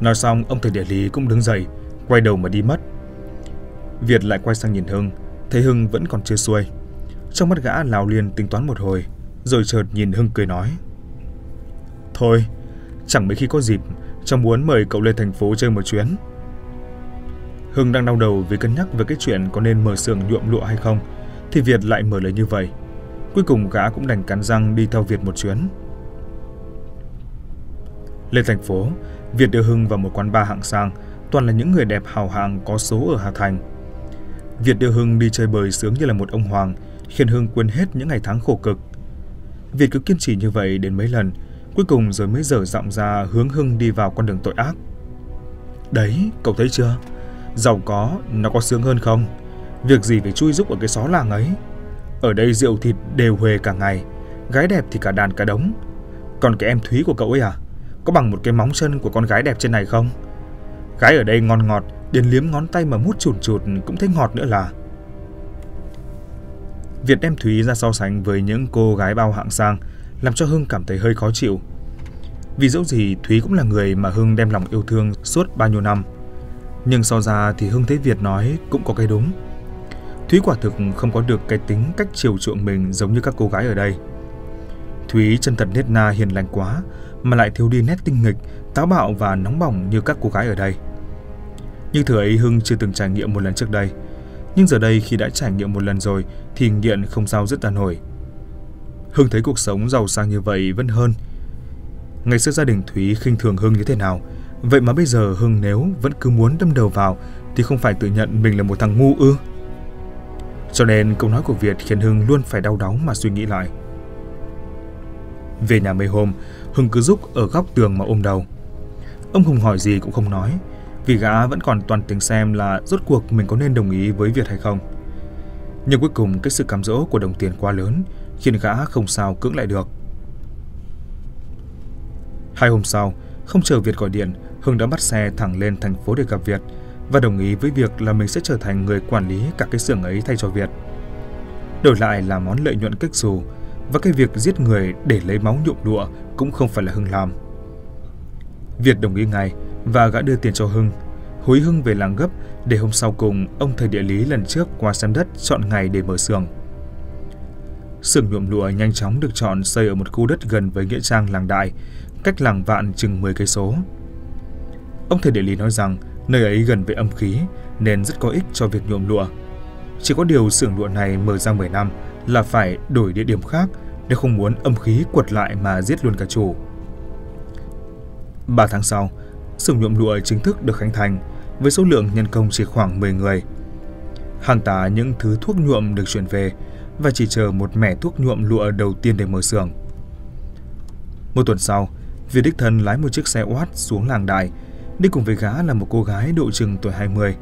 Nói xong, ông thầy địa lý cũng đứng dậy, Quay đầu mà đi mất. Việt lại quay sang nhìn Hưng, Thấy Hưng vẫn còn chưa xuôi. Trong mắt gã, lào liền tính toán một hồi, Rồi chợt nhìn Hưng cười nói. Thôi, Chẳng mấy khi có dịp, Cháu muốn mời cậu lên thành phố chơi một chuyến. Hưng đang đau đầu vì cân nhắc về cái chuyện có nên mở xưởng nhuộm lụa hay không, Thì Việt lại mở lời như vậy. Cuối cùng, gã cũng đành cắn răng đi theo Việt một chuyến. Lên thành phố Việt đưa Hưng vào một quán bar hạng sang, toàn là những người đẹp hào hạng có số ở Hà Thành. Việt đưa Hưng đi chơi bời sướng như là một ông hoàng, khiến Hưng quên hết những ngày tháng khổ cực. Việt cứ kiên trì như vậy đến mấy lần, cuối cùng rồi mới dở giọng ra hướng Hưng đi vào con đường tội ác. Đấy, cậu thấy chưa? Giàu có, nó có sướng hơn không? Việc gì phải chui rúc ở cái xó làng ấy? Ở đây rượu thịt đều huề cả ngày, gái đẹp thì cả đàn cả đống. Còn cái em Thúy của cậu ấy à? Có bằng một cái móng chân của con gái đẹp trên này không? Gái ở đây ngon ngọt, đến liếm ngón tay mà mút chùn chụt cũng thấy ngọt nữa là. Việt đem Thúy ra so sánh với những cô gái bao hạng sang, làm cho Hưng cảm thấy hơi khó chịu. Vì dẫu gì Thúy cũng là người mà Hưng đem lòng yêu thương suốt bao nhiêu năm. Nhưng so ra thì Hưng thấy Việt nói cũng có cái đúng. Thúy quả thực không có được cái tính cách chiều chuộng mình giống như các cô gái ở đây. Thúy chân thật nết na hiền lành quá, mà lại thiếu đi nét tinh nghịch, táo bạo và nóng bỏng như các cô gái ở đây. Nhưng thứ ấy Hưng chưa từng trải nghiệm một lần trước đây. Nhưng giờ đây khi đã trải nghiệm một lần rồi thì nghiện không sao dứt ra nổi. Hưng thấy cuộc sống giàu sang như vậy vẫn hơn. Ngày xưa gia đình Thúy khinh thường Hưng như thế nào, vậy mà bây giờ Hưng nếu vẫn cứ muốn đâm đầu vào thì không phải tự nhận mình là một thằng ngu ư. Cho nên câu nói của Việt khiến Hưng luôn phải đau đáu mà suy nghĩ lại. Về nhà mấy hôm, Hưng cứ rúc ở góc tường mà ôm đầu. Ông Hùng hỏi gì cũng không nói, vì gã vẫn còn toàn tính xem là rốt cuộc mình có nên đồng ý với Việt hay không. Nhưng cuối cùng cái sự cám dỗ của đồng tiền quá lớn khiến gã không sao cưỡng lại được. Hai hôm sau, không chờ Việt gọi điện, Hưng đã bắt xe thẳng lên thành phố để gặp Việt và đồng ý với việc là mình sẽ trở thành người quản lý cả cái xưởng ấy thay cho Việt. Đổi lại là món lợi nhuận kích dù và cái việc giết người để lấy máu nhuộm lụa cũng không phải là Hưng làm. Việt đồng ý ngay và gã đưa tiền cho Hưng, hối Hưng về làng gấp để hôm sau cùng ông thầy địa lý lần trước qua xem đất chọn ngày để mở xưởng. Xưởng nhuộm lụa nhanh chóng được chọn xây ở một khu đất gần với nghĩa trang làng Đại, cách làng Vạn chừng 10 cây số. Ông thầy địa lý nói rằng nơi ấy gần với âm khí nên rất có ích cho việc nhuộm lụa. Chỉ có điều xưởng lụa này mở ra 10 năm là phải đổi địa điểm khác nếu không muốn âm khí quật lại mà giết luôn cả chủ. Ba tháng sau, xưởng nhuộm lụa chính thức được khánh thành với số lượng nhân công chỉ khoảng 10 người. Hàng tá những thứ thuốc nhuộm được chuyển về và chỉ chờ một mẻ thuốc nhuộm lụa đầu tiên để mở xưởng. Một tuần sau, Việt đích thân lái một chiếc xe oát xuống làng đại đi cùng với gã là một cô gái độ chừng tuổi 20,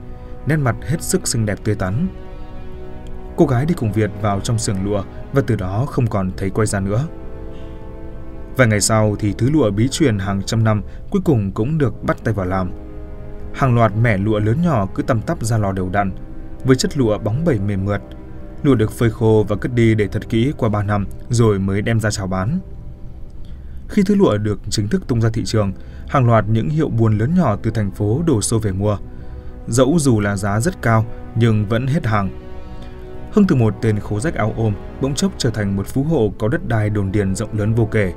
nét mặt hết sức xinh đẹp tươi tắn. Cô gái đi cùng Việt vào trong xưởng lụa và từ đó không còn thấy quay ra nữa. Vài ngày sau thì thứ lụa bí truyền hàng trăm năm cuối cùng cũng được bắt tay vào làm. Hàng loạt mẻ lụa lớn nhỏ cứ tăm tắp ra lò đều đặn, với chất lụa bóng bẩy mềm mượt. Lụa được phơi khô và cất đi để thật kỹ qua 3 năm rồi mới đem ra chào bán. Khi thứ lụa được chính thức tung ra thị trường, hàng loạt những hiệu buôn lớn nhỏ từ thành phố đổ xô về mua. Dẫu dù là giá rất cao nhưng vẫn hết hàng. Hưng từ một tên khố rách áo ôm bỗng chốc trở thành một phú hộ có đất đai đồn điền rộng lớn vô kể.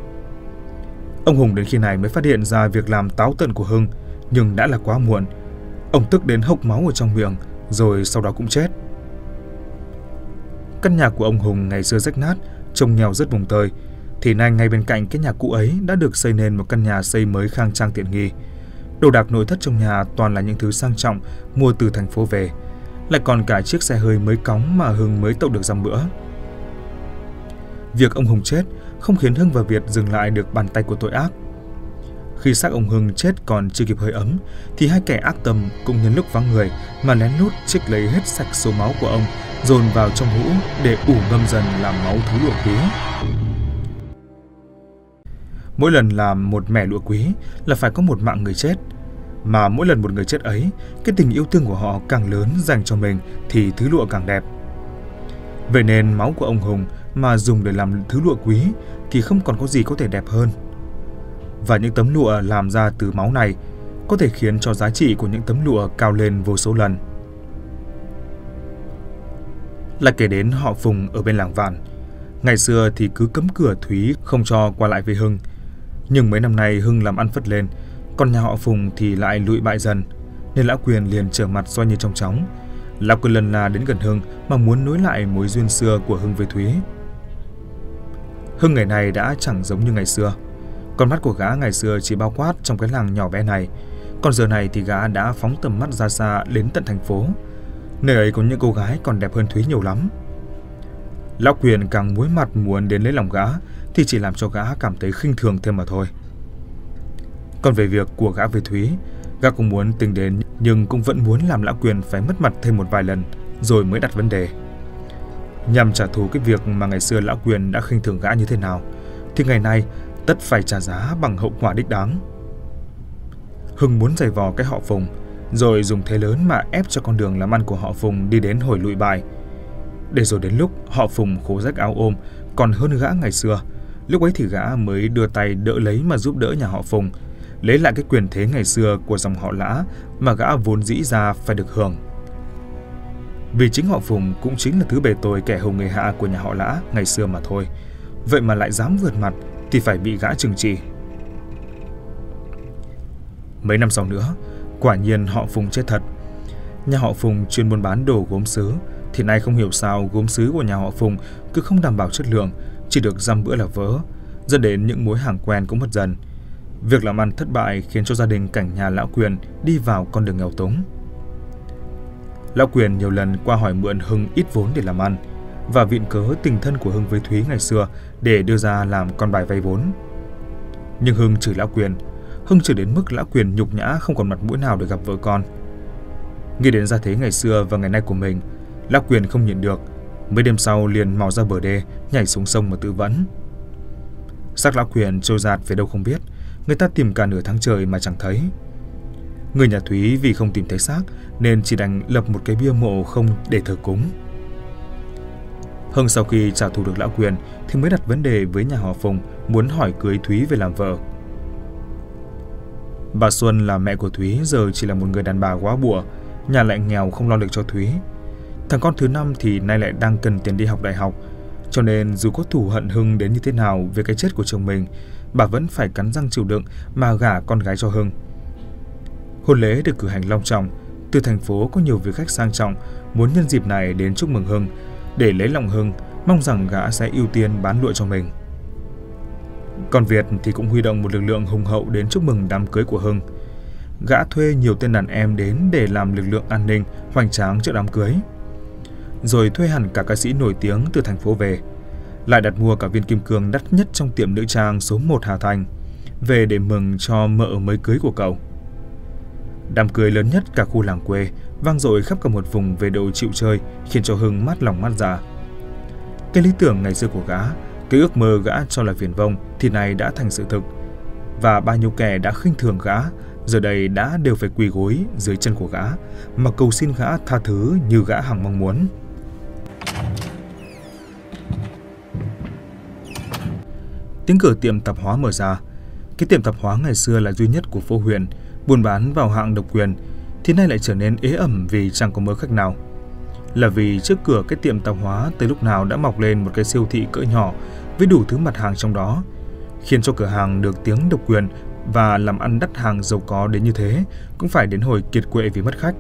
Ông Hùng đến khi này mới phát hiện ra việc làm táo tợn của Hưng, nhưng đã là quá muộn. Ông tức đến hộc máu ở trong miệng, rồi sau đó cũng chết. Căn nhà của ông Hùng ngày xưa rách nát, trông nghèo rất vùng tơi, thì nay ngay bên cạnh cái nhà cũ ấy đã được xây nên một căn nhà xây mới khang trang tiện nghi. Đồ đạc nội thất trong nhà toàn là những thứ sang trọng mua từ thành phố về, lại còn cả chiếc xe hơi mới cóng mà Hưng mới tậu được dăm bữa. Việc ông Hùng chết không khiến Hưng và Việt dừng lại được bàn tay của tội ác. Khi xác ông Hưng chết còn chưa kịp hơi ấm, thì hai kẻ ác tâm cũng nhân lúc vắng người mà lén lút trích lấy hết sạch số máu của ông, dồn vào trong hũ để ủ ngâm dần làm máu thứ lụa quý. Mỗi lần làm một mẻ lụa quý là phải có một mạng người chết. Mà mỗi lần một người chết ấy, cái tình yêu thương của họ càng lớn dành cho mình thì thứ lụa càng đẹp. Vậy nên máu của ông Hùng mà dùng để làm thứ lụa quý thì không còn có gì có thể đẹp hơn. Và những tấm lụa làm ra từ máu này có thể khiến cho giá trị của những tấm lụa cao lên vô số lần. Lại kể đến họ Phùng ở bên làng Vạn. Ngày xưa thì cứ cấm cửa Thúy không cho qua lại với Hưng. Nhưng mấy năm nay Hưng làm ăn phất lên, còn nhà họ Phùng thì lại lụi bại dần, nên Lão Quyền liền trở mặt soi như trong chóng. Lão Quyền lần là đến gần Hưng mà muốn nối lại mối duyên xưa của Hưng với Thúy. Hưng ngày này đã chẳng giống như ngày xưa. Con mắt của gã ngày xưa chỉ bao quát trong cái làng nhỏ bé này, còn giờ này thì gã đã phóng tầm mắt ra xa đến tận thành phố. Nơi ấy có những cô gái còn đẹp hơn Thúy nhiều lắm. Lão Quyền càng muối mặt muốn đến lấy lòng gã thì chỉ làm cho gã cảm thấy khinh thường thêm mà thôi. Còn về việc của gã về Thúy, gã cũng muốn tính đến nhưng cũng vẫn muốn làm Lão Quyền phải mất mặt thêm một vài lần rồi mới đặt vấn đề. Nhằm trả thù cái việc mà ngày xưa Lão Quyền đã khinh thường gã như thế nào, thì ngày nay tất phải trả giá bằng hậu quả đích đáng. Hưng muốn giày vò cái họ Phùng, rồi dùng thế lớn mà ép cho con đường làm ăn của họ Phùng đi đến hồi lụi bại. Để rồi đến lúc họ Phùng khố rách áo ôm còn hơn gã ngày xưa, lúc ấy thì gã mới đưa tay đỡ lấy mà giúp đỡ nhà họ Phùng, lấy lại cái quyền thế ngày xưa của dòng họ Lã mà gã vốn dĩ ra phải được hưởng. Vì chính họ Phùng cũng chính là thứ bề tôi kẻ hùng người hạ của nhà họ Lã ngày xưa mà thôi. Vậy mà lại dám vượt mặt thì phải bị gã trừng trị. Mấy năm sau nữa, quả nhiên họ Phùng chết thật. Nhà họ Phùng chuyên buôn bán đồ gốm sứ, thì nay không hiểu sao gốm sứ của nhà họ Phùng cứ không đảm bảo chất lượng, chỉ được dăm bữa là vỡ, dẫn đến những mối hàng quen cũng mất dần. Việc làm ăn thất bại khiến cho gia đình cảnh nhà lão Quyền đi vào con đường nghèo túng. Lão Quyền nhiều lần qua hỏi mượn Hưng ít vốn để làm ăn và viện cớ tình thân của Hưng với Thúy ngày xưa để đưa ra làm con bài vay vốn. Nhưng Hưng chửi Lão Quyền, Hưng chửi đến mức Lão Quyền nhục nhã không còn mặt mũi nào để gặp vợ con. Nghĩ đến gia thế ngày xưa và ngày nay của mình, Lão Quyền không nhịn được, mấy đêm sau liền mò ra bờ đê, nhảy xuống sông mà tự vẫn. Xác Lão Quyền trôi giạt về đâu không biết, người ta tìm cả nửa tháng trời mà chẳng thấy. Người nhà Thúy vì không tìm thấy xác nên chỉ đành lập một cái bia mộ không để thờ cúng. Hưng sau khi trả thù được lão quyền thì mới đặt vấn đề với nhà họ Phùng muốn hỏi cưới Thúy về làm vợ. Bà Xuân là mẹ của Thúy giờ chỉ là một người đàn bà quá bùa, nhà lại nghèo không lo được cho Thúy. Thằng con thứ năm thì nay lại đang cần tiền đi học đại học, cho nên dù có thù hận Hưng đến như thế nào về cái chết của chồng mình, bà vẫn phải cắn răng chịu đựng mà gả con gái cho Hưng. Hôn lễ được cử hành long trọng, từ thành phố có nhiều vị khách sang trọng muốn nhân dịp này đến chúc mừng Hưng, để lấy lòng Hưng, mong rằng gã sẽ ưu tiên bán lụa cho mình. Còn Việt thì cũng huy động một lực lượng hùng hậu đến chúc mừng đám cưới của Hưng. gã thuê nhiều tên đàn em đến để làm lực lượng an ninh hoành tráng trước đám cưới. Rồi thuê hẳn cả ca sĩ nổi tiếng từ thành phố về, lại đặt mua cả viên kim cương đắt nhất trong tiệm nữ trang số 1 Hà Thành, về để mừng cho mợ mới cưới của cậu. Đám cưới lớn nhất cả khu làng quê, vang dội khắp cả một vùng về độ chịu chơi, khiến cho Hưng mát lòng mát dạ. Cái lý tưởng ngày xưa của gã, cái ước mơ gã cho là viển vông thì nay đã thành sự thực. Và bao nhiêu kẻ đã khinh thường gã, giờ đây đã đều phải quỳ gối dưới chân của gã, mà cầu xin gã tha thứ như gã hằng mong muốn. Tiếng cửa tiệm tạp hóa mở ra. Cái tiệm tạp hóa ngày xưa là duy nhất của phố huyện, buôn bán vào hạng độc quyền, thì nay lại trở nên ế ẩm vì chẳng có mớ khách nào. Là vì trước cửa cái tiệm tạp hóa tới lúc nào đã mọc lên một cái siêu thị cỡ nhỏ với đủ thứ mặt hàng trong đó, khiến cho cửa hàng được tiếng độc quyền và làm ăn đắt hàng giàu có đến như thế cũng phải đến hồi kiệt quệ vì mất khách.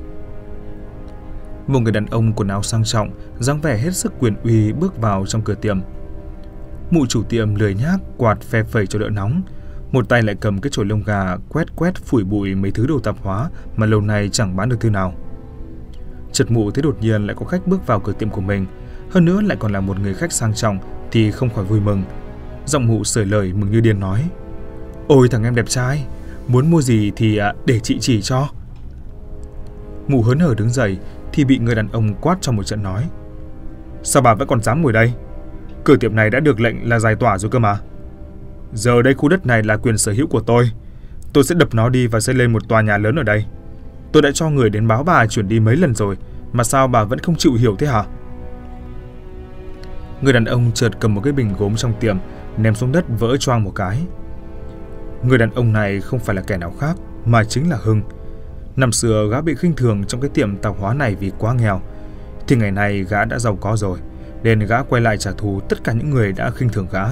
Một người đàn ông quần áo sang trọng, dáng vẻ hết sức quyền uy bước vào trong cửa tiệm. Mụ chủ tiệm lười nhác quạt phe phẩy cho đỡ nóng, một tay lại cầm cái chổi lông gà quét quét phủi bụi mấy thứ đồ tạp hóa mà lâu nay chẳng bán được thứ nào. Chợt mụ thấy đột nhiên lại có khách bước vào cửa tiệm của mình, hơn nữa lại còn là một người khách sang trọng thì không khỏi vui mừng. Giọng mụ sởi lời mừng như điên nói: "Ôi thằng em đẹp trai, muốn mua gì thì à, để chị chỉ cho." Mụ hớn hở đứng dậy thì bị người đàn ông quát cho một trận nói: "Sao bà vẫn còn dám ngồi đây? Cửa tiệm này đã được lệnh là giải tỏa rồi cơ mà." Giờ đây khu đất này là quyền sở hữu của tôi. Tôi sẽ đập nó đi và xây lên một tòa nhà lớn ở đây. Tôi đã cho người đến báo bà chuyển đi mấy lần rồi, mà sao bà vẫn không chịu hiểu thế hả? Người đàn ông chợt cầm một cái bình gốm trong tiệm, ném xuống đất vỡ choang một cái. Người đàn ông này không phải là kẻ nào khác, mà chính là Hưng. Năm xưa gã bị khinh thường trong cái tiệm tạp hóa này vì quá nghèo, thì ngày nay gã đã giàu có rồi, nên gã quay lại trả thù tất cả những người đã khinh thường gã.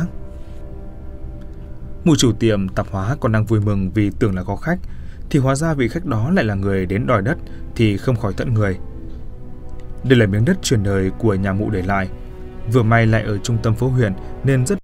Mụ chủ tiệm tạp hóa còn đang vui mừng vì tưởng là có khách, thì hóa ra vị khách đó lại là người đến đòi đất thì không khỏi tận người. Đây là miếng đất truyền đời của nhà mụ để lại, vừa may lại ở trung tâm phố huyện nên rất